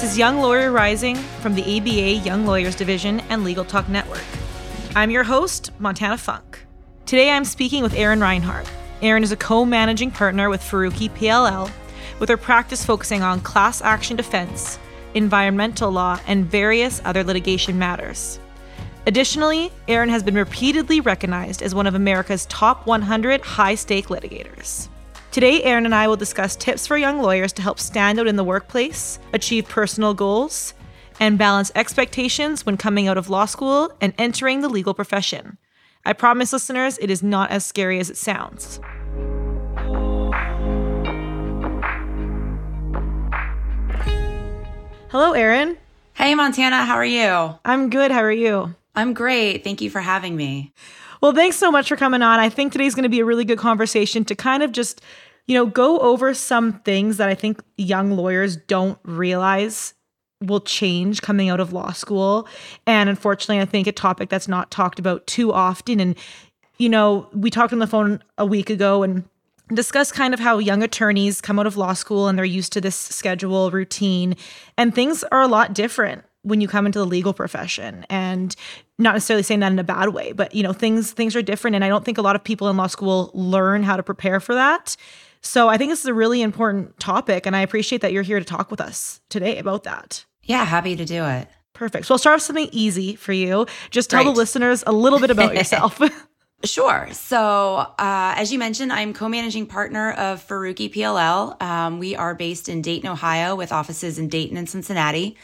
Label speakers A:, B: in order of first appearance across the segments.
A: This is Young Lawyer Rising from the ABA Young Lawyers Division and Legal Talk Network. I'm your host, Montana Funk. Today I'm speaking with Erin Rhinehart. Erin is a co managing partner with Faruki PLL, with her practice focusing on class action defense, environmental law, and various other litigation matters. Additionally, Erin has been repeatedly recognized as one of America's top 100 high stake litigators. Today, Erin and I will discuss tips for young lawyers to help stand out in the workplace, achieve personal goals, and balance expectations when coming out of law school and entering the legal profession. I promise listeners, it is not as scary as it sounds. Hello, Erin.
B: Hey, Montana, how are you?
A: I'm good. How are you?
B: I'm great. Thank you for having me.
A: Well, thanks so much for coming on. I think today's going to be a really good conversation to kind of just, you know, go over some things that I think young lawyers don't realize will change coming out of law school. And unfortunately, I think a topic that's not talked about too often. And, you know, we talked on the phone a week ago and discussed kind of how young attorneys come out of law school and they're used to this schedule routine and things are a lot different when you come into the legal profession and not necessarily saying that in a bad way but you know things things are different and i don't think a lot of people in law school learn how to prepare for that so i think this is a really important topic and i appreciate that you're here to talk with us today about that
B: yeah happy to do it
A: perfect so i'll start with something easy for you just tell right. the listeners a little bit about yourself
B: Sure. So, uh, as you mentioned, I'm co-managing partner of Faruki PLL. Um, we are based in Dayton, Ohio, with offices in Dayton and Cincinnati.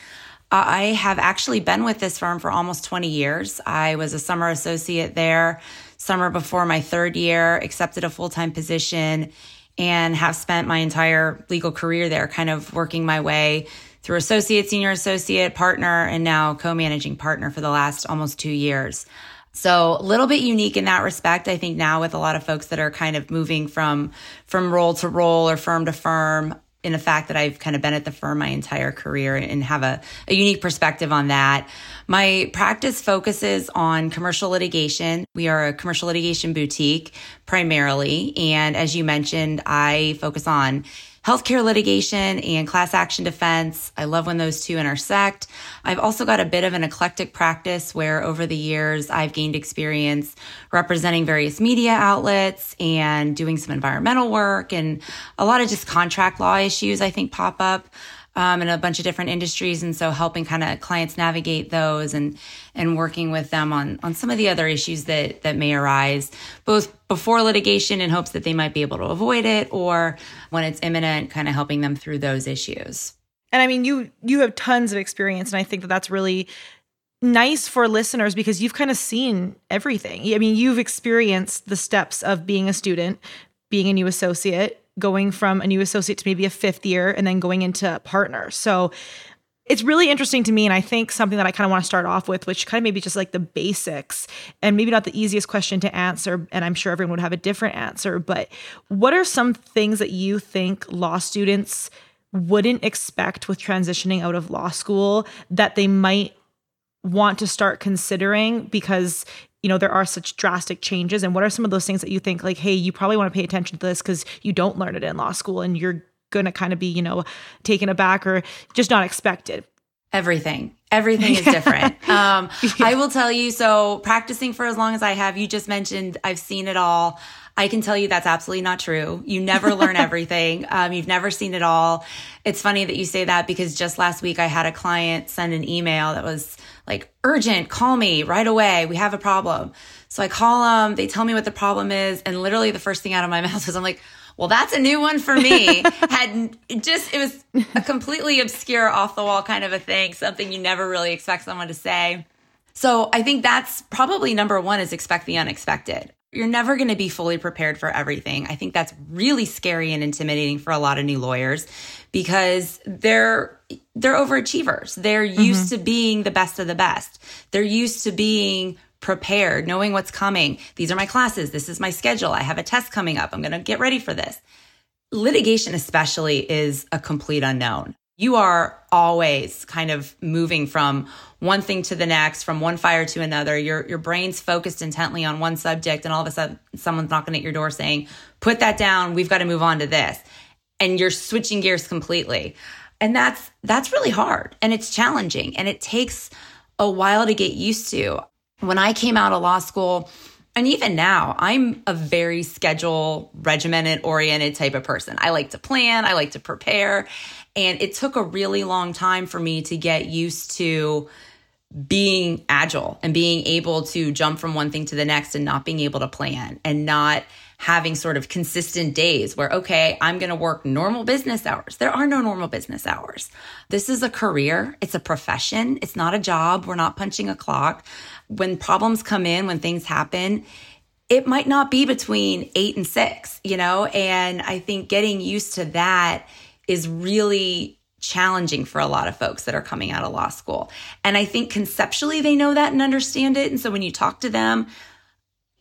B: I have actually been with this firm for almost 20 years. I was a summer associate there, summer before my third year, accepted a full time position, and have spent my entire legal career there, kind of working my way through associate, senior associate, partner, and now co managing partner for the last almost two years. So a little bit unique in that respect. I think now with a lot of folks that are kind of moving from, from role to role or firm to firm, in the fact that I've kind of been at the firm my entire career and have a, a unique perspective on that. My practice focuses on commercial litigation. We are a commercial litigation boutique primarily. And as you mentioned, I focus on healthcare litigation and class action defense. I love when those two intersect. I've also got a bit of an eclectic practice where over the years I've gained experience representing various media outlets and doing some environmental work and a lot of just contract law issues I think pop up um, in a bunch of different industries, and so helping kind of clients navigate those and and working with them on on some of the other issues that that may arise, both before litigation in hopes that they might be able to avoid it, or when it's imminent, kind of helping them through those issues.
A: And I mean, you you have tons of experience, and I think that that's really nice for listeners because you've kind of seen everything. I mean, you've experienced the steps of being a student, being a new associate, going from a new associate to maybe a fifth year and then going into partner. So it's really interesting to me. And I think something that I kind of want to start off with, which kind of maybe just like the basics and maybe not the easiest question to answer. And I'm sure everyone would have a different answer. But what are some things that you think law students wouldn't expect with transitioning out of law school that they might want to start considering because you know there are such drastic changes and what are some of those things that you think like hey you probably want to pay attention to this because you don't learn it in law school and you're gonna kind of be you know taken aback or just not expected
B: everything everything is different um, yeah. i will tell you so practicing for as long as i have you just mentioned i've seen it all I can tell you that's absolutely not true. You never learn everything. Um, you've never seen it all. It's funny that you say that because just last week I had a client send an email that was like urgent, call me right away. We have a problem. So I call them, they tell me what the problem is. And literally the first thing out of my mouth was, I'm like, well, that's a new one for me. Had just, it was a completely obscure off the wall kind of a thing, something you never really expect someone to say. So I think that's probably number one is expect the unexpected. You're never going to be fully prepared for everything. I think that's really scary and intimidating for a lot of new lawyers because they're they're overachievers. They're used mm-hmm. to being the best of the best. They're used to being prepared, knowing what's coming. These are my classes. This is my schedule. I have a test coming up. I'm going to get ready for this. Litigation, especially, is a complete unknown. You are always kind of moving from one thing to the next, from one fire to another. Your your brain's focused intently on one subject, and all of a sudden, someone's knocking at your door saying, "Put that down. We've got to move on to this," and you're switching gears completely. And that's that's really hard and it's challenging and it takes a while to get used to. When I came out of law school, and even now, I'm a very schedule regimented oriented type of person. I like to plan, I like to prepare. And it took a really long time for me to get used to being agile and being able to jump from one thing to the next and not being able to plan and not having sort of consistent days where, okay, I'm going to work normal business hours. There are no normal business hours. This is a career. It's a profession. It's not a job. We're not punching a clock. When problems come in, when things happen, it might not be between eight and six, you know? And I think getting used to that is really challenging for a lot of folks that are coming out of law school. And I think conceptually they know that and understand it. And so when you talk to them,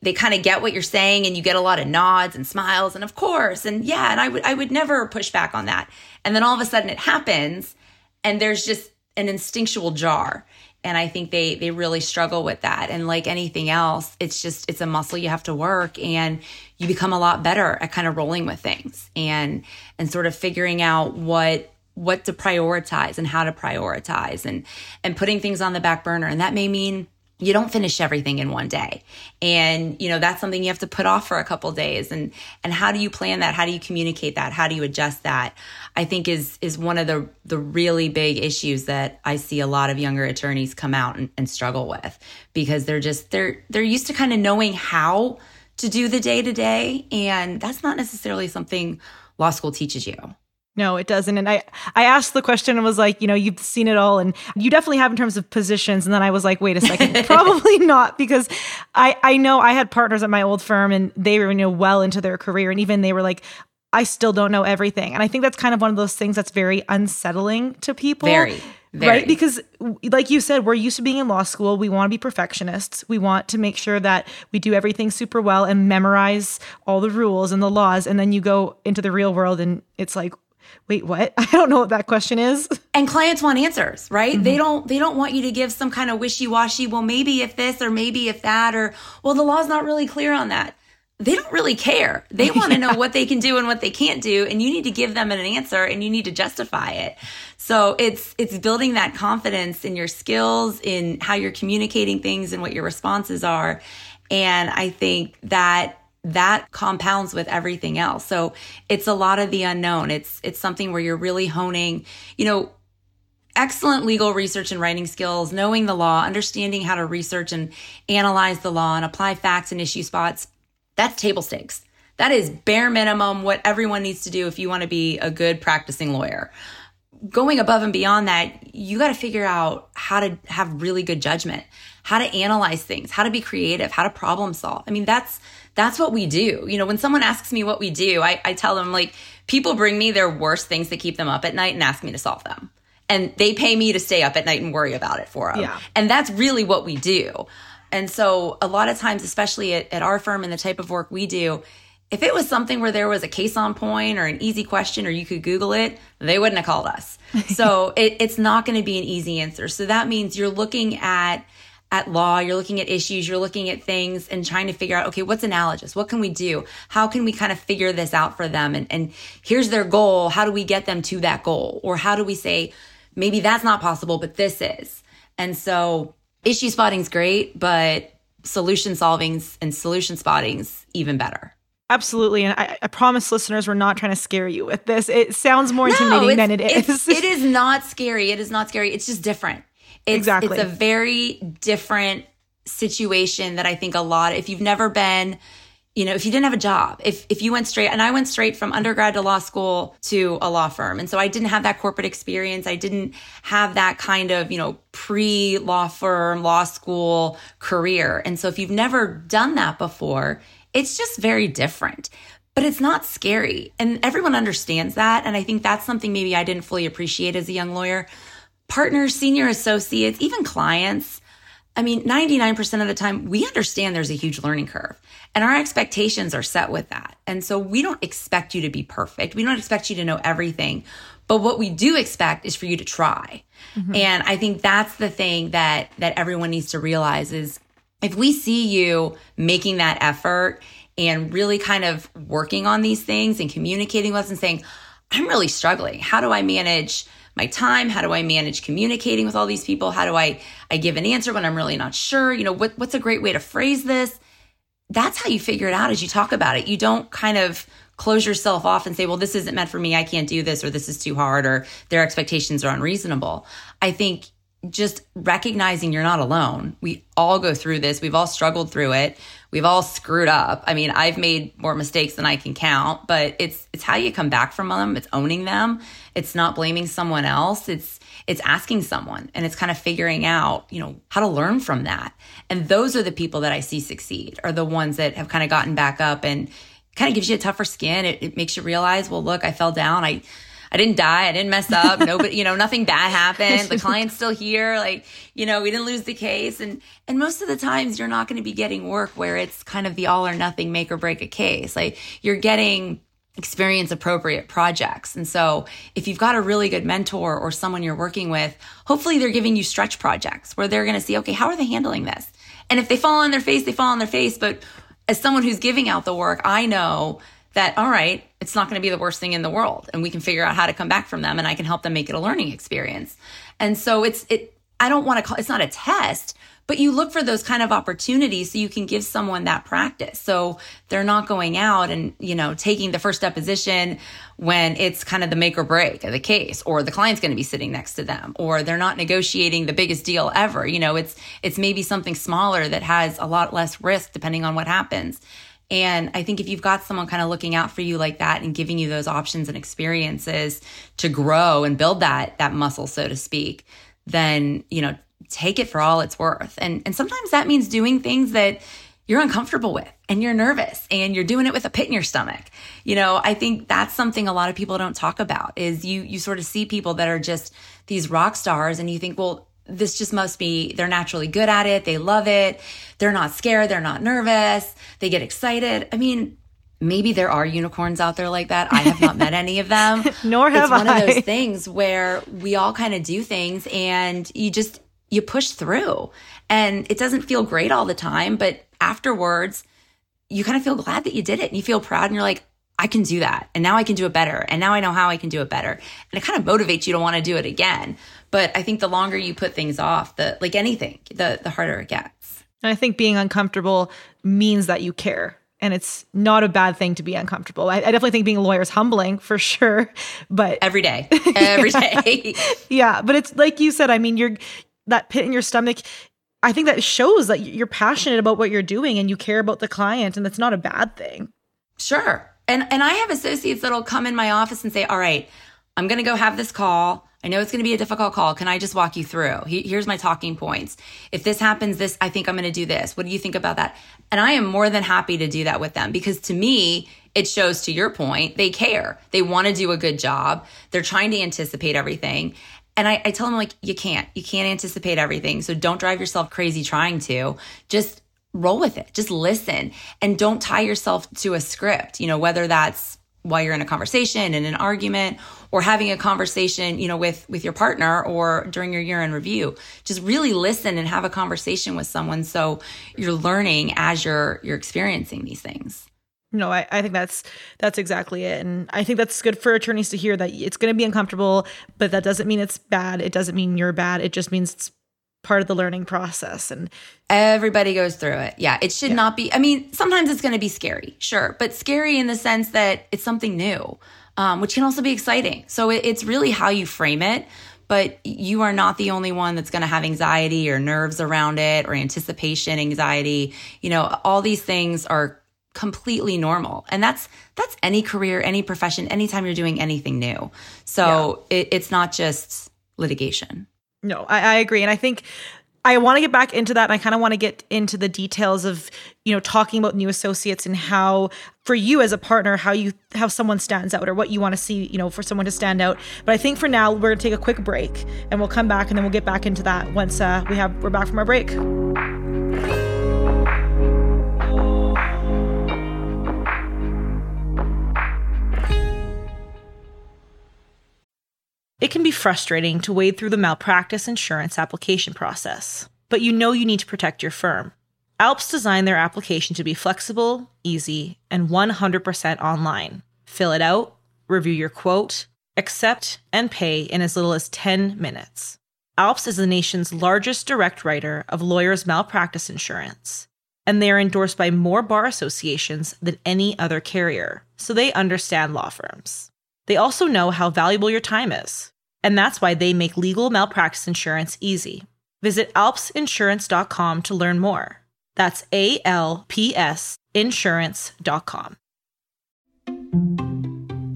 B: they kind of get what you're saying and you get a lot of nods and smiles and of course and yeah and I would I would never push back on that. And then all of a sudden it happens and there's just an instinctual jar. And I think they they really struggle with that. And like anything else, it's just it's a muscle you have to work and you become a lot better at kind of rolling with things and and sort of figuring out what what to prioritize and how to prioritize and and putting things on the back burner. And that may mean you don't finish everything in one day. And you know that's something you have to put off for a couple days. And and how do you plan that? How do you communicate that? How do you adjust that? I think is is one of the the really big issues that i see a lot of younger attorneys come out and, and struggle with because they're just they're they're used to kind of knowing how to do the day to day and that's not necessarily something law school teaches you
A: no, it doesn't. And I, I asked the question and was like, you know, you've seen it all and you definitely have in terms of positions. And then I was like, wait a second, probably not because I, I know I had partners at my old firm and they were, you know, well into their career. And even they were like, I still don't know everything. And I think that's kind of one of those things that's very unsettling to people.
B: Very. Very.
A: Right? Because, like you said, we're used to being in law school. We want to be perfectionists. We want to make sure that we do everything super well and memorize all the rules and the laws. And then you go into the real world and it's like, wait what? I don't know what that question is.
B: And clients want answers right? Mm-hmm. they don't they don't want you to give some kind of wishy-washy well maybe if this or maybe if that or well the law's not really clear on that. They don't really care. They want to yeah. know what they can do and what they can't do and you need to give them an answer and you need to justify it. So it's it's building that confidence in your skills in how you're communicating things and what your responses are. And i think that that compounds with everything else. So it's a lot of the unknown. It's it's something where you're really honing, you know, excellent legal research and writing skills, knowing the law, understanding how to research and analyze the law and apply facts and issue spots. That's table stakes. That is bare minimum what everyone needs to do if you want to be a good practicing lawyer. Going above and beyond that, you got to figure out how to have really good judgment, how to analyze things, how to be creative, how to problem solve. I mean, that's that's what we do. You know, when someone asks me what we do, I, I tell them like people bring me their worst things to keep them up at night and ask me to solve them. And they pay me to stay up at night and worry about it for them. Yeah. And that's really what we do. And so a lot of times, especially at, at our firm and the type of work we do, if it was something where there was a case on point or an easy question or you could Google it, they wouldn't have called us. so it, it's not going to be an easy answer. So that means you're looking at at law, you're looking at issues, you're looking at things and trying to figure out, okay, what's analogous? What can we do? How can we kind of figure this out for them? And, and here's their goal. How do we get them to that goal? Or how do we say, maybe that's not possible, but this is? And so issue spotting's great, but solution solving's and solution spotting's even better.
A: Absolutely. And I, I, promise listeners, we're not trying to scare you with this. It sounds more intimidating no, than it is.
B: it is not scary. It is not scary. It's just different. It's,
A: exactly.
B: It's a very different situation that I think a lot, if you've never been, you know, if you didn't have a job, if, if you went straight, and I went straight from undergrad to law school to a law firm. And so I didn't have that corporate experience. I didn't have that kind of, you know, pre law firm, law school career. And so if you've never done that before, it's just very different but it's not scary. And everyone understands that. And I think that's something maybe I didn't fully appreciate as a young lawyer partners, senior associates, even clients. I mean, 99% of the time, we understand there's a huge learning curve and our expectations are set with that. And so we don't expect you to be perfect. We don't expect you to know everything. But what we do expect is for you to try. Mm-hmm. And I think that's the thing that, that everyone needs to realize is if we see you making that effort and really kind of working on these things and communicating with us and saying, I'm really struggling. How do I manage my time? How do I manage communicating with all these people? How do I I give an answer when I'm really not sure? You know, what what's a great way to phrase this? That's how you figure it out as you talk about it. You don't kind of close yourself off and say, well, this isn't meant for me. I can't do this, or this is too hard, or their expectations are unreasonable. I think just recognizing you're not alone. We all go through this. We've all struggled through it. We've all screwed up. I mean, I've made more mistakes than I can count, but it's it's how you come back from them. It's owning them. It's not blaming someone else. It's it's asking someone and it's kind of figuring out, you know, how to learn from that. And those are the people that I see succeed are the ones that have kind of gotten back up and kind of gives you a tougher skin. It, it makes you realize, well, look, I fell down. I I didn't die. I didn't mess up. Nobody, you know, nothing bad happened. The client's still here. Like, you know, we didn't lose the case. And, and most of the times you're not going to be getting work where it's kind of the all or nothing make or break a case. Like you're getting experience appropriate projects. And so if you've got a really good mentor or someone you're working with, hopefully they're giving you stretch projects where they're going to see, okay, how are they handling this? And if they fall on their face, they fall on their face. But as someone who's giving out the work, I know that, all right, it's not going to be the worst thing in the world and we can figure out how to come back from them and I can help them make it a learning experience. And so it's, it, I don't want to call it's not a test, but you look for those kind of opportunities so you can give someone that practice. So they're not going out and, you know, taking the first deposition when it's kind of the make or break of the case or the client's going to be sitting next to them or they're not negotiating the biggest deal ever. You know, it's, it's maybe something smaller that has a lot less risk depending on what happens. And I think if you've got someone kind of looking out for you like that and giving you those options and experiences to grow and build that that muscle so to speak, then, you know, take it for all it's worth. And and sometimes that means doing things that you're uncomfortable with and you're nervous and you're doing it with a pit in your stomach. You know, I think that's something a lot of people don't talk about is you you sort of see people that are just these rock stars and you think, well, this just must be they're naturally good at it they love it they're not scared they're not nervous they get excited i mean maybe there are unicorns out there like that i have not met any of them
A: nor have
B: it's one
A: I.
B: of those things where we all kind of do things and you just you push through and it doesn't feel great all the time but afterwards you kind of feel glad that you did it and you feel proud and you're like I can do that. And now I can do it better. And now I know how I can do it better. And it kind of motivates you to want to do it again. But I think the longer you put things off, the like anything, the the harder it gets.
A: And I think being uncomfortable means that you care. And it's not a bad thing to be uncomfortable. I, I definitely think being a lawyer is humbling for sure. But
B: every day, every day.
A: yeah. But it's like you said, I mean, you're that pit in your stomach. I think that shows that you're passionate about what you're doing and you care about the client. And that's not a bad thing.
B: Sure. And and I have associates that'll come in my office and say, "All right, I'm going to go have this call. I know it's going to be a difficult call. Can I just walk you through? Here's my talking points. If this happens, this I think I'm going to do this. What do you think about that?" And I am more than happy to do that with them because to me, it shows to your point, they care. They want to do a good job. They're trying to anticipate everything. And I, I tell them like, you can't, you can't anticipate everything. So don't drive yourself crazy trying to. Just roll with it. Just listen and don't tie yourself to a script, you know, whether that's while you're in a conversation in an argument or having a conversation, you know, with with your partner or during your year in review. Just really listen and have a conversation with someone so you're learning as you're you're experiencing these things.
A: No, I, I think that's that's exactly it. And I think that's good for attorneys to hear that it's gonna be uncomfortable, but that doesn't mean it's bad. It doesn't mean you're bad. It just means it's part of the learning process and
B: everybody goes through it. Yeah it should yeah. not be i mean sometimes it's going to be scary sure but scary in the sense that it's something new um, which can also be exciting. So it, it's really how you frame it but you are not the only one that's going to have anxiety or nerves around it or anticipation anxiety. You know all these things are completely normal and that's that's any career any profession anytime you're doing anything new. So yeah. it, it's not just litigation
A: no, I, I agree. And I think I want to get back into that and I kind of want to get into the details of, you know, talking about new associates and how for you as a partner how you how someone stands out or what you want to see, you know, for someone to stand out. But I think for now we're going to take a quick break and we'll come back and then we'll get back into that once uh, we have we're back from our break. It can be frustrating to wade through the malpractice insurance application process, but you know you need to protect your firm. ALPS designed their application to be flexible, easy, and 100% online. Fill it out, review your quote, accept, and pay in as little as 10 minutes. ALPS is the nation's largest direct writer of lawyers' malpractice insurance, and they are endorsed by more bar associations than any other carrier, so they understand law firms. They also know how valuable your time is, and that's why they make legal malpractice insurance easy. Visit alpsinsurance.com to learn more. That's A L P S insurance.com.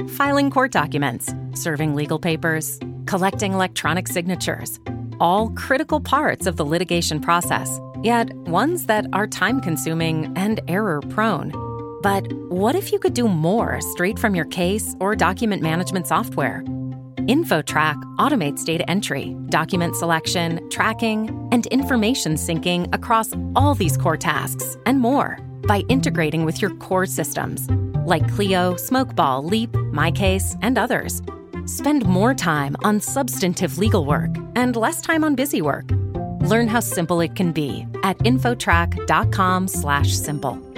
C: Filing court documents, serving legal papers, collecting electronic signatures, all critical parts of the litigation process, yet ones that are time consuming and error prone. But what if you could do more straight from your case or document management software? InfoTrack automates data entry, document selection, tracking, and information syncing across all these core tasks and more by integrating with your core systems like Clio, Smokeball, Leap, MyCase, and others. Spend more time on substantive legal work and less time on busy work. Learn how simple it can be at infotrack.com/simple.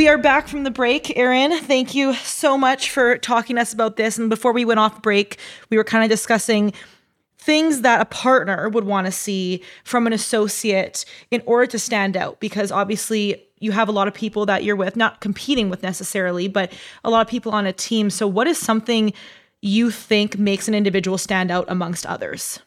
A: We are back from the break. Erin, thank you so much for talking to us about this. And before we went off break, we were kind of discussing things that a partner would want to see from an associate in order to stand out because obviously you have a lot of people that you're with not competing with necessarily but a lot of people on a team so what is something you think makes an individual stand out amongst others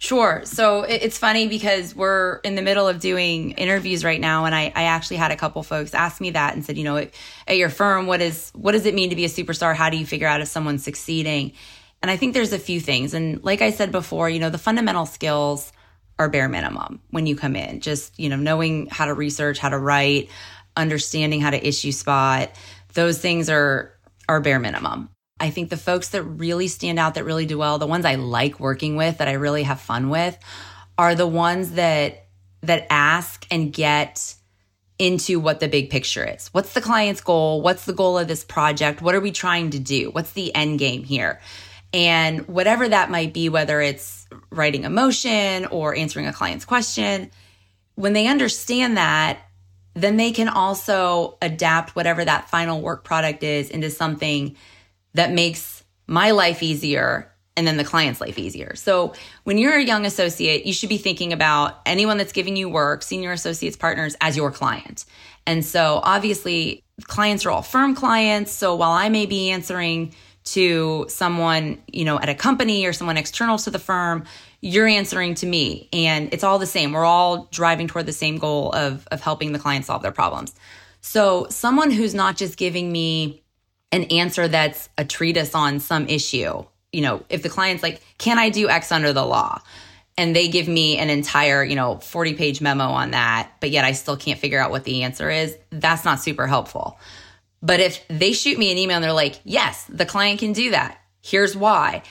B: Sure. So it's funny because we're in the middle of doing interviews right now, and I, I actually had a couple folks ask me that and said, you know, at, at your firm, what is what does it mean to be a superstar? How do you figure out if someone's succeeding? And I think there's a few things. And like I said before, you know, the fundamental skills are bare minimum when you come in. Just, you know, knowing how to research, how to write, understanding how to issue spot. Those things are are bare minimum. I think the folks that really stand out, that really do well, the ones I like working with, that I really have fun with, are the ones that that ask and get into what the big picture is. What's the client's goal? What's the goal of this project? What are we trying to do? What's the end game here? And whatever that might be, whether it's writing a motion or answering a client's question, when they understand that, then they can also adapt whatever that final work product is into something that makes my life easier and then the client's life easier. So when you're a young associate, you should be thinking about anyone that's giving you work, senior associates, partners as your client. And so obviously clients are all firm clients. So while I may be answering to someone, you know, at a company or someone external to the firm, you're answering to me and it's all the same. We're all driving toward the same goal of of helping the client solve their problems. So someone who's not just giving me an answer that's a treatise on some issue. You know, if the client's like, can I do X under the law? And they give me an entire, you know, 40 page memo on that, but yet I still can't figure out what the answer is, that's not super helpful. But if they shoot me an email and they're like, yes, the client can do that, here's why.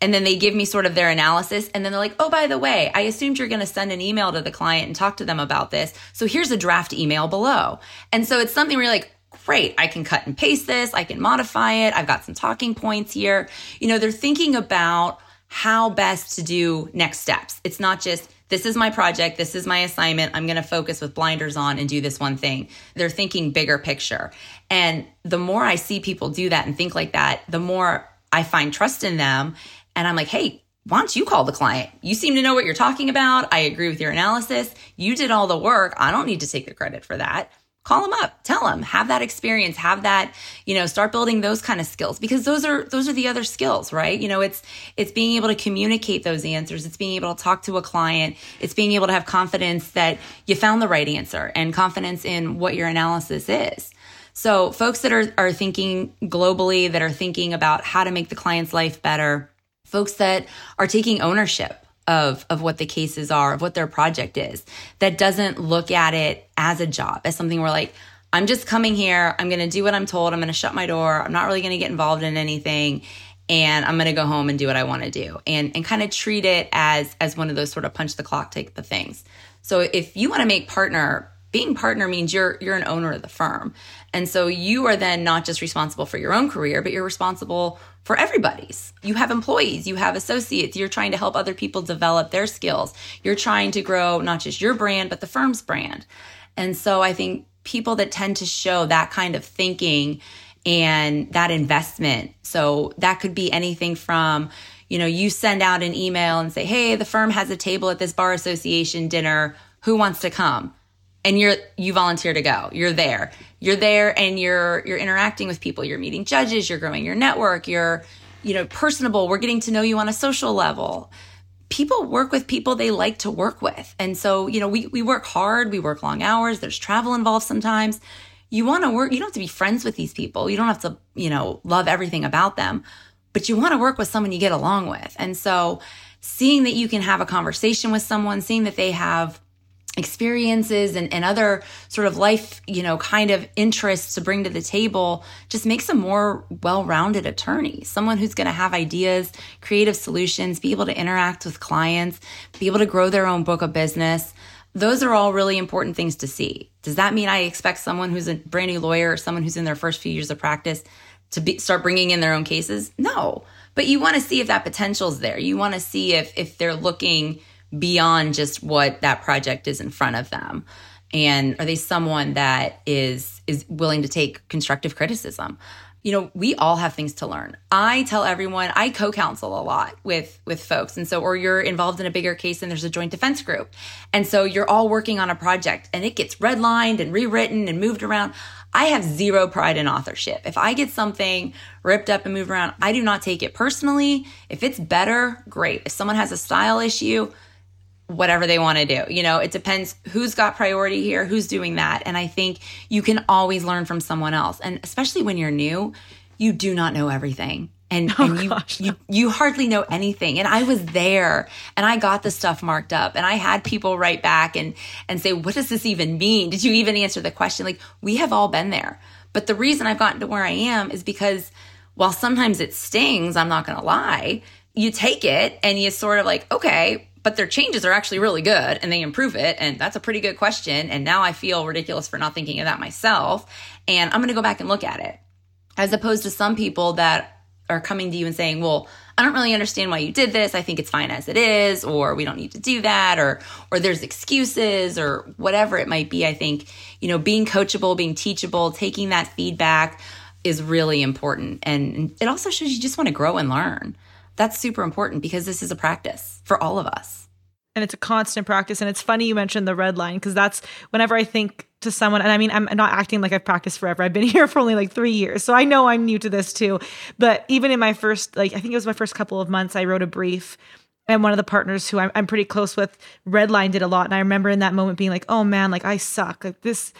B: And then they give me sort of their analysis. And then they're like, oh, by the way, I assumed you're going to send an email to the client and talk to them about this. So here's a draft email below. And so it's something where you're like, great, I can cut and paste this, I can modify it, I've got some talking points here. You know, they're thinking about how best to do next steps. It's not just, this is my project, this is my assignment, I'm going to focus with blinders on and do this one thing. They're thinking bigger picture. And the more I see people do that and think like that, the more I find trust in them. And I'm like, hey, why don't you call the client? You seem to know what you're talking about. I agree with your analysis. You did all the work. I don't need to take the credit for that call them up. Tell them have that experience. Have that you know start building those kind of skills because those are those are the other skills right? You know it's it's being able to communicate those answers. It's being able to talk to a client. It's being able to have confidence that you found the right answer and confidence in what your analysis is. So folks that are are thinking globally that are thinking about how to make the client's life better folks that are taking ownership of of what the cases are, of what their project is. That doesn't look at it as a job, as something where like I'm just coming here, I'm to do what I'm told, I'm to shut my door, I'm not really to get involved in anything and I'm to go home and do what I want to do and and kind of treat it as as one of those sort of punch the clock type of things. So if you want to make partner being partner means you're you're an owner of the firm. And so you are then not just responsible for your own career, but you're responsible for everybody's. You have employees, you have associates, you're trying to help other people develop their skills. You're trying to grow not just your brand, but the firm's brand. And so I think people that tend to show that kind of thinking and that investment. So that could be anything from, you know, you send out an email and say, Hey, the firm has a table at this bar association dinner. Who wants to come? And you're, you volunteer to go. You're there. You're there and you're, you're interacting with people. You're meeting judges. You're growing your network. You're, you know, personable. We're getting to know you on a social level. People work with people they like to work with. And so, you know, we, we work hard. We work long hours. There's travel involved sometimes you want to work, you don't have to be friends with these people. You don't have to, you know, love everything about them, but you want to work with someone you get along with. And so seeing that you can have a conversation with someone, seeing that they have experiences and, and other sort of life, you know, kind of interests to bring to the table just makes a more well-rounded attorney, someone who's going to have ideas, creative solutions, be able to interact with clients, be able to grow their own book of business those are all really important things to see. Does that mean I expect someone who's a brand new lawyer or someone who's in their first few years of practice to be, start bringing in their own cases? No. But you want to see if that potential is there. You want to see if if they're looking beyond just what that project is in front of them. And are they someone that is is willing to take constructive criticism? you know, we all have things to learn. I tell everyone, I co-counsel a lot with with folks. And so or you're involved in a bigger case and there's a joint defense group. And so you're all working on a project and it gets redlined and rewritten and moved around. I have zero pride in authorship. If I get something ripped up and moved around, I do not take it personally. If it's better, great. If someone has a style issue, whatever they want to do. You know, it depends who's got priority here, who's doing that. And I think you can always learn from someone else. And especially when you're new, you do not know everything. And, oh, and you, gosh, you you hardly know anything. And I was there and I got the stuff marked up and I had people write back and and say, what does this even mean? Did you even answer the question? Like we have all been there. But the reason I've gotten to where I am is because while sometimes it stings, I'm not gonna lie, you take it and you sort of like, okay, but their changes are actually really good and they improve it. And that's a pretty good question. And now I feel ridiculous for not thinking of that myself. And I'm going to go back and look at it. As opposed to some people that are coming to you and saying, well, I don't really understand why you did this. I think it's fine as it is, or we don't need to do that, or or there's excuses, or whatever it might be. I think you know being coachable, being teachable, taking that feedback is really important, and it also shows you just want to grow and learn. That's super important because this is a practice for all of us.
A: And it's a constant practice. And it's funny you mentioned the red line because that's whenever I think to someone, and I mean, I'm not acting like I've practiced forever. I've been here for only like three years. So I know I'm new to this too. But even in my first, like, I think it was my first couple of months, I wrote a brief and one of the partners who I'm, I'm pretty close with redlined it a lot and i remember in that moment being like oh man like i suck like this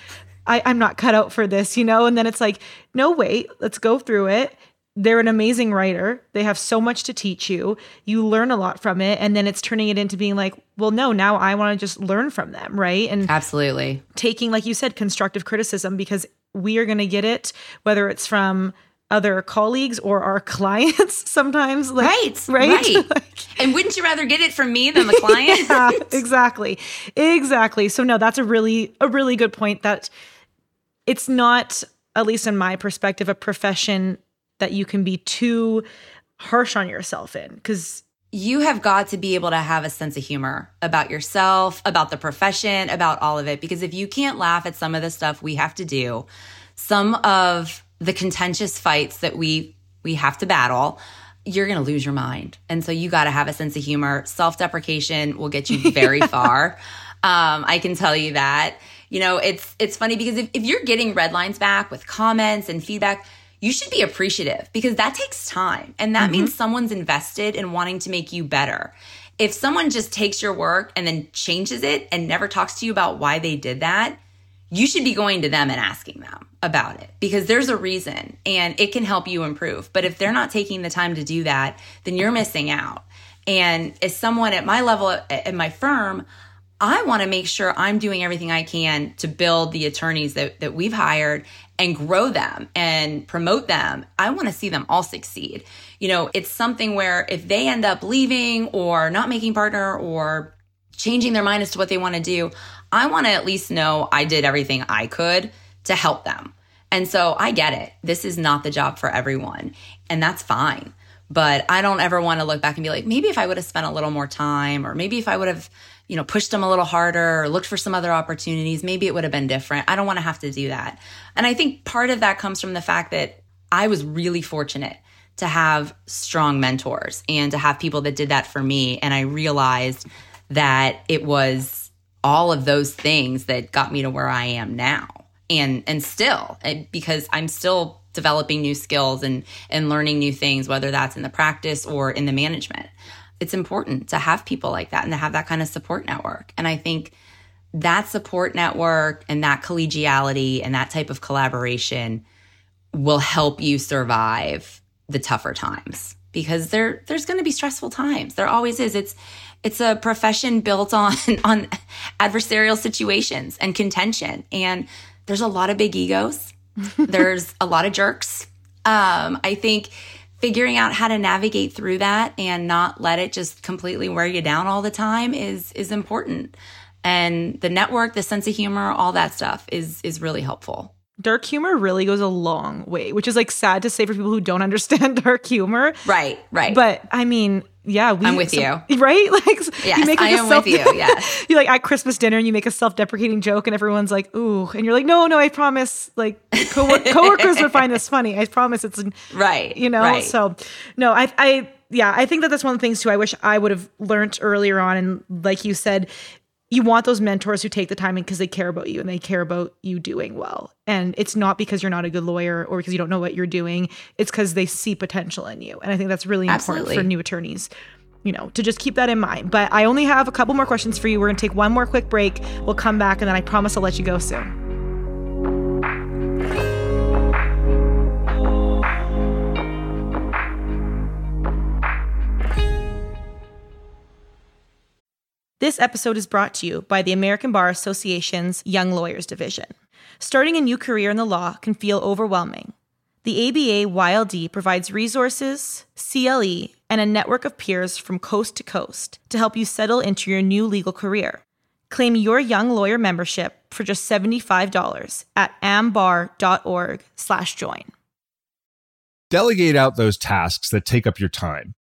A: I, i'm not cut out for this you know and then it's like no wait let's go through it they're an amazing writer. They have so much to teach you. You learn a lot from it. And then it's turning it into being like, well, no, now I want to just learn from them. Right. And
B: absolutely
A: taking, like you said, constructive criticism because we are going to get it, whether it's from other colleagues or our clients sometimes.
B: Like, right. Right. right. and wouldn't you rather get it from me than the client?
A: yeah, exactly. Exactly. So no, that's a really, a really good point that it's not, at least in my perspective, a profession that you can be too harsh on yourself in because
B: you have got to be able to have a sense of humor about yourself, about the profession, about all of it. Because if you can't laugh at some of the stuff we have to do, some of the contentious fights that we we have to battle, you're going to lose your mind. And so you got to have a sense of humor. Self-deprecation will get you very far. Um, I can tell you that. You know, it's it's funny because if, if you're getting red lines back with comments and feedback, you should be appreciative because that takes time. And that mm-hmm. means someone's invested in wanting to make you better. If someone just takes your work and then changes it and never talks to you about why they did that, you should be going to them and asking them about it because there's a reason and it can help you improve. But if they're not taking the time to do that, then you're missing out. And as someone at my level at my firm, I want to make sure I'm doing everything I can to build the attorneys that, that we've hired and grow them and promote them. I want to see them all succeed. You know, it's something where if they end up leaving or not making partner or changing their mind as to what they want to do, I want to at least know I did everything I could to help them. And so I get it. This is not the job for everyone, and that's fine. But I don't ever want to look back and be like, maybe if I would have spent a little more time, or maybe if I would have, you know, pushed them a little harder or looked for some other opportunities, maybe it would have been different. I don't want to have to do that. And I think part of that comes from the fact that I was really fortunate to have strong mentors and to have people that did that for me. And I realized that it was all of those things that got me to where I am now. And and still because I'm still developing new skills and and learning new things whether that's in the practice or in the management. It's important to have people like that and to have that kind of support network. And I think that support network and that collegiality and that type of collaboration will help you survive the tougher times because there there's going to be stressful times. There always is. It's it's a profession built on on adversarial situations and contention and there's a lot of big egos. there's a lot of jerks. Um, I think figuring out how to navigate through that and not let it just completely wear you down all the time is is important. And the network, the sense of humor, all that stuff is is really helpful
A: dark humor really goes a long way, which is like sad to say for people who don't understand dark humor.
B: Right, right.
A: But I mean, yeah,
B: we, I'm with you.
A: Right? Like
B: yes, you make like I am self- with you. Yeah.
A: you like at Christmas dinner and you make a self-deprecating joke and everyone's like, "Ooh," and you're like, "No, no, I promise." Like co- coworkers would find this funny. I promise it's
B: right.
A: You know.
B: Right.
A: So, no, I, I yeah, I think that that's one of the things too. I wish I would have learned earlier on, and like you said, you want those mentors who take the time because they care about you and they care about you doing well. And it's not because you're not a good lawyer or because you don't know what you're doing. It's because they see potential in you. And I think that's really important Absolutely. for new attorneys, you know, to just keep that in mind. But I only have a couple more questions for you. We're going to take one more quick break. We'll come back and then I promise I'll let you go soon. This episode is brought to you by the American Bar Association's Young Lawyers Division. Starting a new career in the law can feel overwhelming. The ABA YLD provides resources, CLE, and a network of peers from coast to coast to help you settle into your new legal career. Claim your young lawyer membership for just $75 at ambar.org/join.
D: Delegate out those tasks that take up your time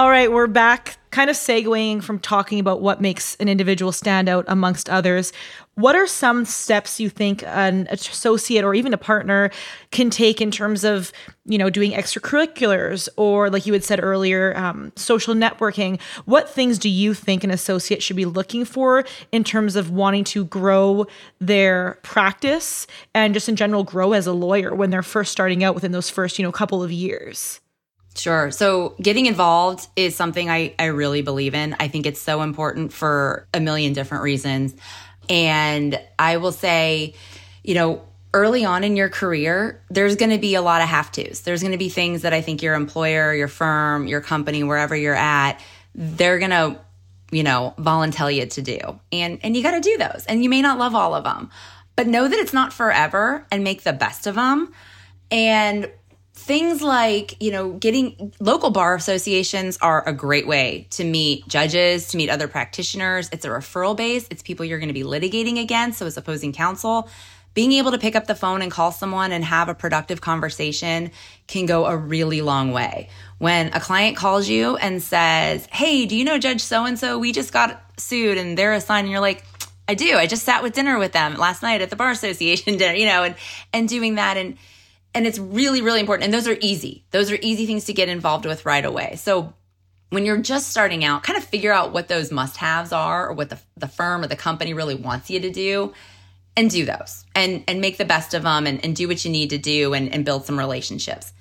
A: All right, we're back, kind of segueing from talking about what makes an individual stand out amongst others. What are some steps you think an associate or even a partner can take in terms of, you know, doing extracurriculars or, like you had said earlier, um, social networking? What things do you think an associate should be looking for in terms of wanting to grow their practice and just in general grow as a lawyer when they're first starting out within those first, you know, couple of years?
B: Sure. So getting involved is something I, I really believe in. I think it's so important for a million different reasons. And I will say, you know, early on in your career, there's going to be a lot of have tos. There's going to be things that I think your employer, your firm, your company, wherever you're at, they're going to, you know, volunteer you to do. And, and you got to do those. And you may not love all of them, but know that it's not forever and make the best of them. And things like, you know, getting local bar associations are a great way to meet judges, to meet other practitioners. It's a referral base, it's people you're going to be litigating against. So, as opposing counsel, being able to pick up the phone and call someone and have a productive conversation can go a really long way. When a client calls you and says, Hey, do you know Judge so and so? We just got sued and they're assigned, and you're like, I do. I just sat with dinner with them last night at the bar association dinner, you know, and and doing that and and it's really, really important. And those are easy. Those are easy things to get involved with right away. So when you're just starting out, kind of figure out what those must haves are or what the, the firm or the company really wants you to do. and do those and and make the best of them and, and do what you need to do and, and build some relationships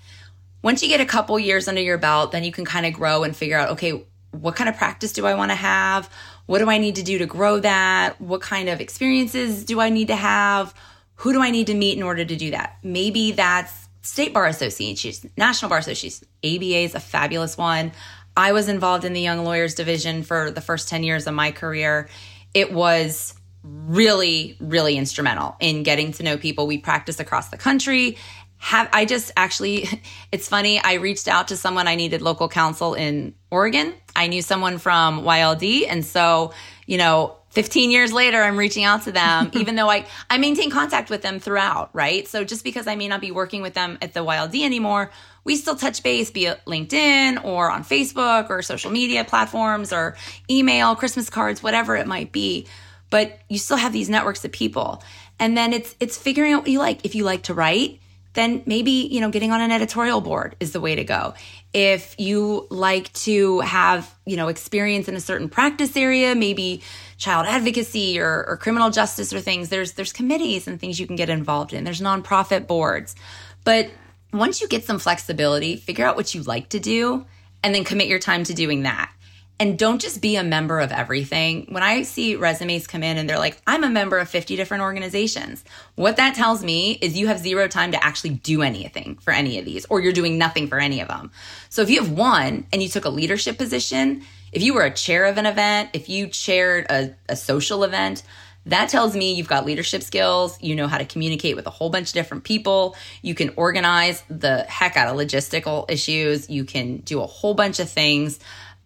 B: once you get a couple years under your belt then you can kind of grow and figure out okay what kind of practice do i want to have what do i need to do to grow that what kind of experiences do i need to have who do i need to meet in order to do that maybe that's state bar association national bar association aba is a fabulous one i was involved in the young lawyers division for the first 10 years of my career it was really, really instrumental in getting to know people. We practice across the country. Have I just actually, it's funny. I reached out to someone I needed local counsel in Oregon. I knew someone from YLD. And so, you know, 15 years later, I'm reaching out to them, even though I, I maintain contact with them throughout, right? So just because I may not be working with them at the YLD anymore, we still touch base, be it LinkedIn or on Facebook or social media platforms or email, Christmas cards, whatever it might be but you still have these networks of people. And then it's it's figuring out what you like. If you like to write, then maybe, you know, getting on an editorial board is the way to go. If you like to have, you know, experience in a certain practice area, maybe child advocacy or, or criminal justice or things, there's there's committees and things you can get involved in. There's nonprofit boards. But once you get some flexibility, figure out what you like to do and then commit your time to doing that and don't just be a member of everything. When I see resumes come in and they're like, I'm a member of 50 different organizations, what that tells me is you have zero time to actually do anything for any of these, or you're doing nothing for any of them. So if you have one and you took a leadership position, if you were a chair of an event, if you chaired a, a social event, that tells me you've got leadership skills. You know how to communicate with a whole bunch of different people. You can organize the heck out of logistical issues. You can do a whole bunch of things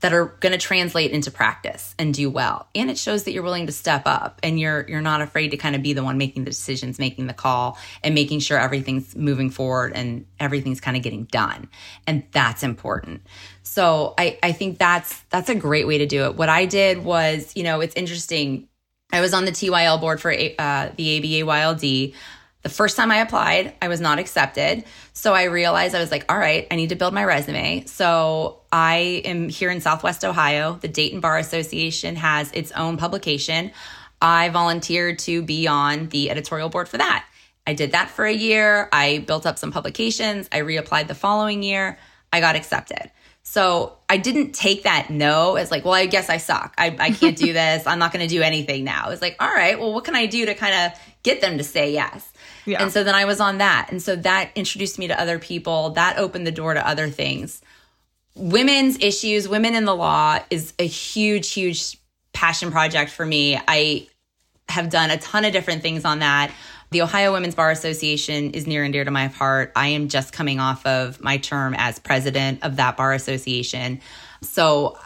B: that are going to translate into practice and do well. And it shows that you're willing to step up and you're you're not afraid to kind of be the one making the decisions, making the call and making sure everything's moving forward and everything's kind of getting done. And that's important. So I I think that's that's a great way to do it. What I did was, you know, it's interesting. I was on the TYL board for uh, the ABA YLD. The first time I applied, I was not accepted. So I realized I was like, all right, I need to build my resume. So I am here in Southwest Ohio. The Dayton Bar Association has its own publication. I volunteered to be on the editorial board for that. I did that for a year. I built up some publications. I reapplied the following year. I got accepted. So I didn't take that no as like, well, I guess I suck. I, I can't do this. I'm not going to do anything now. It's like, all right, well, what can I do to kind of get them to say yes? Yeah. And so then I was on that. And so that introduced me to other people. That opened the door to other things. Women's issues, women in the law is a huge, huge passion project for me. I have done a ton of different things on that. The Ohio Women's Bar Association is near and dear to my heart. I am just coming off of my term as president of that bar association. So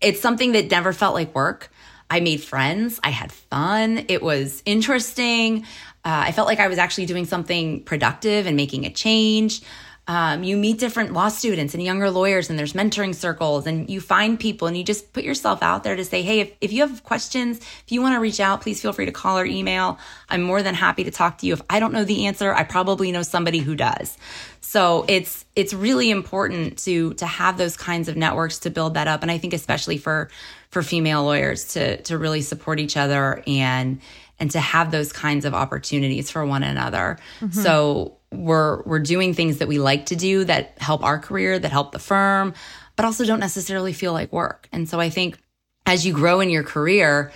B: it's something that never felt like work. I made friends. I had fun. It was interesting. Uh, I felt like I was actually doing something productive and making a change. Um, you meet different law students and younger lawyers, and there's mentoring circles, and you find people, and you just put yourself out there to say, Hey, if, if you have questions, if you want to reach out, please feel free to call or email. I'm more than happy to talk to you. If I don't know the answer, I probably know somebody who does. So it's it's really important to to have those kinds of networks to build that up, and I think especially for for female lawyers to to really support each other and and to have those kinds of opportunities for one another. Mm-hmm. So we're we're doing things that we like to do that help our career, that help the firm, but also don't necessarily feel like work. And so I think as you grow in your career,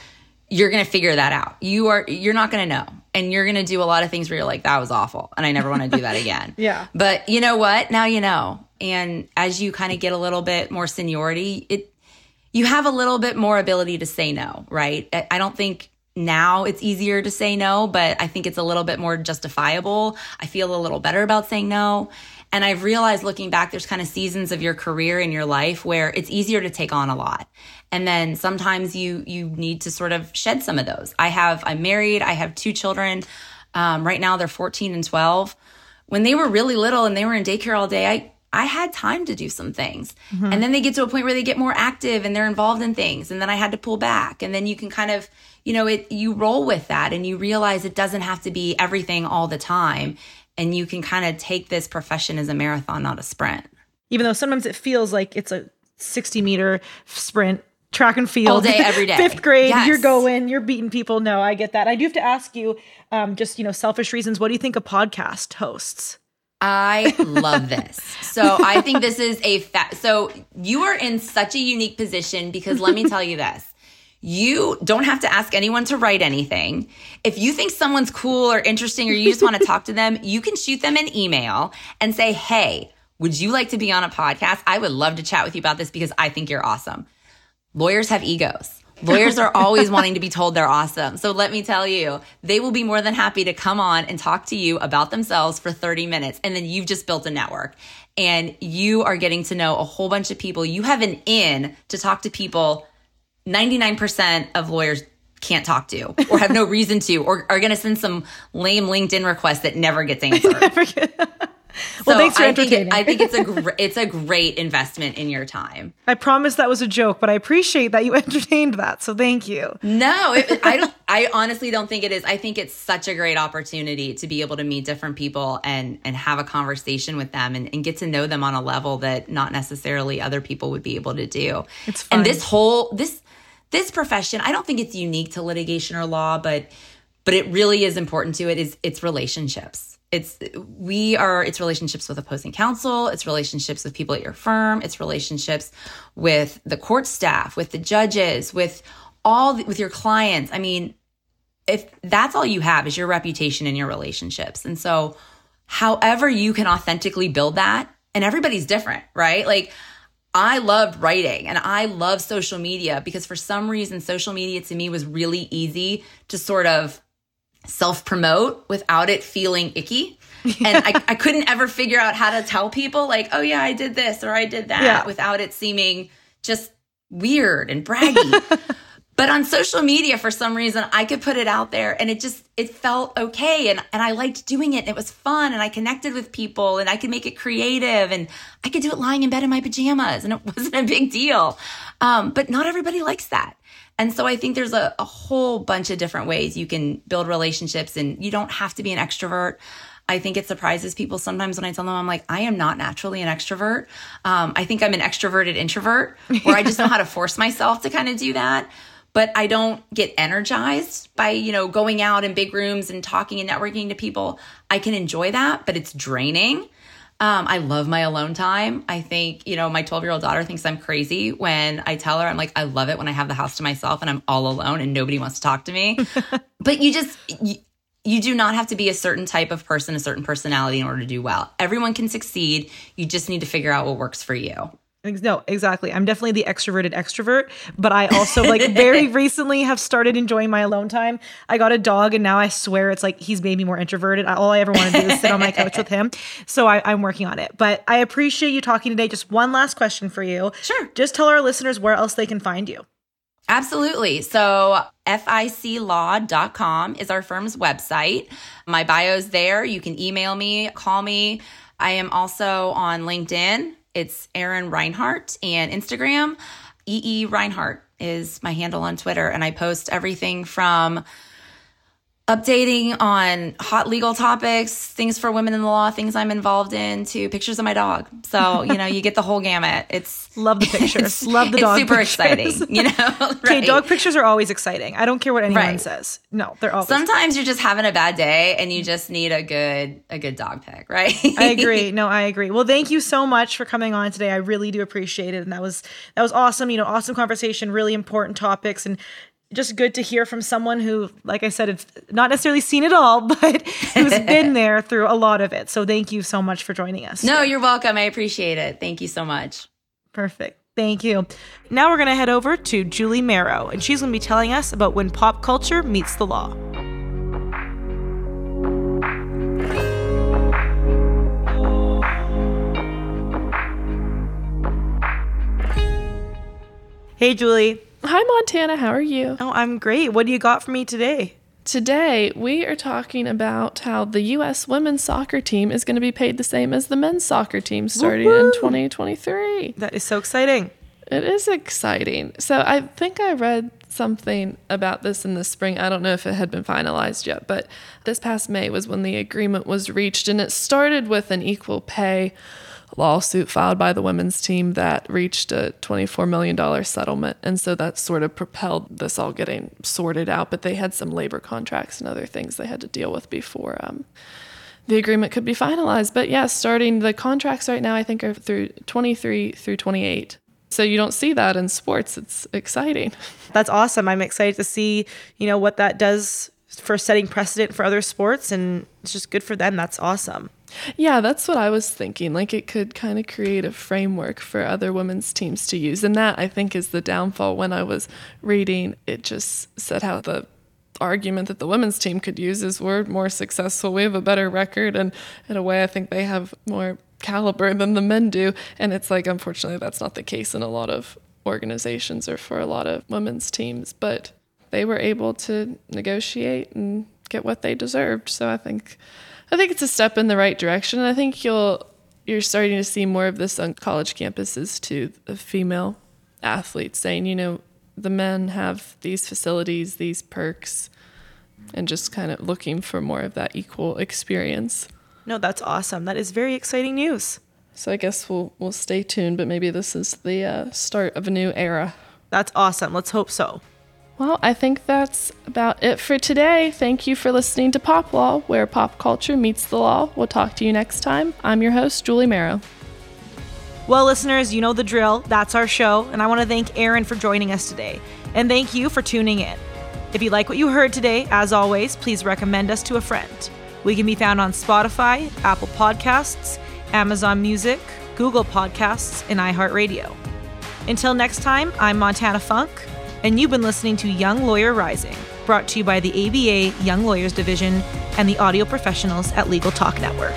B: you're going to figure that out. You are you're not going to know. And you're going to do a lot of things where you're like that was awful and I never want to do that again.
A: yeah.
B: But you know what? Now you know. And as you kind of get a little bit more seniority, it you have a little bit more ability to say no, right? I don't think now it's easier to say no, but I think it's a little bit more justifiable. I feel a little better about saying no. And I've realized looking back, there's kind of seasons of your career in your life where it's easier to take on a lot. And then sometimes you, you need to sort of shed some of those. I have, I'm married. I have two children. Um, right now they're 14 and 12. When they were really little and they were in daycare all day, I, I had time to do some things. Mm-hmm. And then they get to a point where they get more active and they're involved in things. And then I had to pull back. And then you can kind of, you know, it you roll with that and you realize it doesn't have to be everything all the time. And you can kind of take this profession as a marathon, not a sprint.
A: Even though sometimes it feels like it's a 60 meter sprint track and field
B: All day, every day.
A: Fifth grade,
B: Yes.
A: you're going, you're beating people. No, I get that. I do have to ask you, um, just you know, selfish reasons. What do you think of podcast hosts?
B: I love this. So I think this is a fa- so you are in such a unique position because let me tell you this. You don't have to ask anyone to write anything. If you think someone's cool or interesting or you just want to talk to them, you can shoot them an email and say, "Hey, would you like to be on a podcast? I would love to chat with you about this because I think you're awesome." Lawyers have egos. Lawyers are always wanting to be told they're awesome. So let me tell you, they will be more than happy to come on and talk to you about themselves for 30 minutes. And then you've just built a network and you are getting to know a whole bunch of people. You have an in to talk to people 99% of lawyers can't talk to or have no reason to or are going to send some lame LinkedIn request that never gets answered.
A: Well, thanks for
B: I think,
A: entertaining.
B: it, I think it's a gr- it's a great investment in your time.
A: I promise that was a joke, but I appreciate that you entertained that. So thank you.
B: No, it, I don't. I honestly don't think it is. I think it's such a great opportunity to be able to meet different people and and have a conversation with them and, and get to know them on a level that not necessarily other people would be able to do.
A: It's fun.
B: And this whole this this profession, I don't think it's unique to litigation or law, but but it really is important to it. Is it's relationships. It's we are it's relationships with opposing counsel, it's relationships with people at your firm, it's relationships with the court staff, with the judges, with all the, with your clients. I mean, if that's all you have is your reputation and your relationships. And so however you can authentically build that, and everybody's different, right? Like I loved writing and I love social media because for some reason social media to me was really easy to sort of self promote without it feeling icky. And I, I couldn't ever figure out how to tell people, like, oh, yeah, I did this or I did that
A: Yeah.
B: without it seeming just weird and braggy. but on social media, for some reason, I could put it out there and it just, it felt okay. And, and I liked doing it and it was fun and I connected with people and I could make it creative and I could do it lying in bed in my pajamas and it wasn't a big deal. Um, but not everybody likes that. And so I think there's a, a whole bunch of different ways you can build relationships and you don't have to be an extrovert. I think it surprises people sometimes when I tell them I'm like, I am not naturally an extrovert. Um, I think I'm an extroverted introvert where I just know how to force myself to kind of do that. But I don't get energized by, you know, going out in big rooms and talking and networking to people. I can enjoy that, but it's draining. Um, I love my alone time. I think, you know, my 12 year old daughter thinks I'm crazy when I tell her, I'm like, I love it when I have the house to myself and I'm all alone and nobody wants to talk to me. but you just, you, you do not have to be a certain type of person, a certain personality in order to do well. Everyone can succeed. You just need to figure out what works for you.
A: No, exactly. I'm definitely the extroverted extrovert, but I also like very recently have started enjoying my alone time. I got a dog and now I swear it's like he's made me more introverted. All I ever want to do is sit on my couch with him. So I, I'm working on it. But I appreciate you talking today. Just one last question for you.
B: Sure.
A: Just tell our listeners where else they can find you.
B: Absolutely. So, ficlaw.com is our firm's website. My bio's there. You can email me, call me. I am also on LinkedIn. It's Erin Rhinehart and Instagram. EE Rhinehart is my handle on Twitter. And I post everything from updating on hot legal topics, things for women in the law, things I'm involved in, to pictures of my dog. So, you know, you get the whole gamut. It's
A: Love the pictures. Love the dog.
B: it's super
A: pictures.
B: exciting, you know?
A: Okay,
B: right?
A: dog pictures are always exciting. I don't care what anyone
B: Right.
A: says. No, they're always
B: Sometimes you're just having a bad day and you just need a good a good dog pic, right?
A: I agree. No, I agree. Well, thank you so much for coming on today. I really do appreciate it, and that was that was awesome. You know, awesome conversation, really important topics, and just good to hear from someone who, like I said, it's not necessarily seen it all, but who's been there through a lot of it. So, thank you so much for joining us.
B: no, you're welcome. I appreciate it. Thank you so much.
A: Perfect. Thank you. Now we're going to head over to Julie Marrow, and she's going to be telling us about when pop culture meets the law. Hey, Julie.
E: Hi, Montana. How are you?
A: Oh, I'm great. What do you got for me today?
E: Today, we are talking about how the U.S. women's soccer team is going to be paid the same as the men's soccer team starting in
A: Woo-hoo.
E: 2023.
A: That is so exciting.
E: It is exciting. So, I think I read something about this in the spring. I don't know if it had been finalized yet, but this past May was when the agreement was reached, and it started with an equal pay lawsuit filed by the women's team that reached a $24 million settlement. And so that sort of propelled this all getting sorted out. But they had some labor contracts and other things they had to deal with before um, the agreement could be finalized. But yeah, starting the contracts right now, I think are through 23 through 28. So you don't see that in sports. It's exciting.
A: That's awesome. I'm excited to see, you know, what that does for setting precedent for other sports and it's just good for them. That's awesome.
E: Yeah, that's what I was thinking. Like it could kind of create a framework for other women's teams to use. And that I think is the downfall when I was reading. It just said how the argument that the women's team could use is we're more successful, we have a better record, and in a way, I think they have more caliber than the men do. And it's like, unfortunately, that's not the case in a lot of organizations or for a lot of women's teams. But they were able to negotiate and get what they deserved. So I think, I think it's a step in the right direction. I think you'll you're starting to see more of this on college campuses too. The female athletes saying, you know, the men have these facilities, these perks, and just kind of looking for more of that equal experience.
A: No, that's awesome. That is very exciting news.
E: So I guess we'll we'll stay tuned, but maybe this is the uh, start of a new era.
A: That's awesome. Let's hope so.
E: Well, I think that's about it for today. Thank you for listening to Pop Law, where pop culture meets the law. We'll talk to you next time. I'm your host, Julie Marrow.
A: Well, listeners, you know the drill. That's our show, and I want to thank Erin for joining us today. And thank you for tuning in. If you like what you heard today, as always, please recommend us to a friend. We can be found on Spotify, Apple Podcasts, Amazon Music, Google Podcasts, and iHeartRadio. Until next time, I'm Montana Funk, and you've been listening to Young Lawyer Rising, brought to you by the ABA Young Lawyers Division and the audio professionals at Legal Talk Network.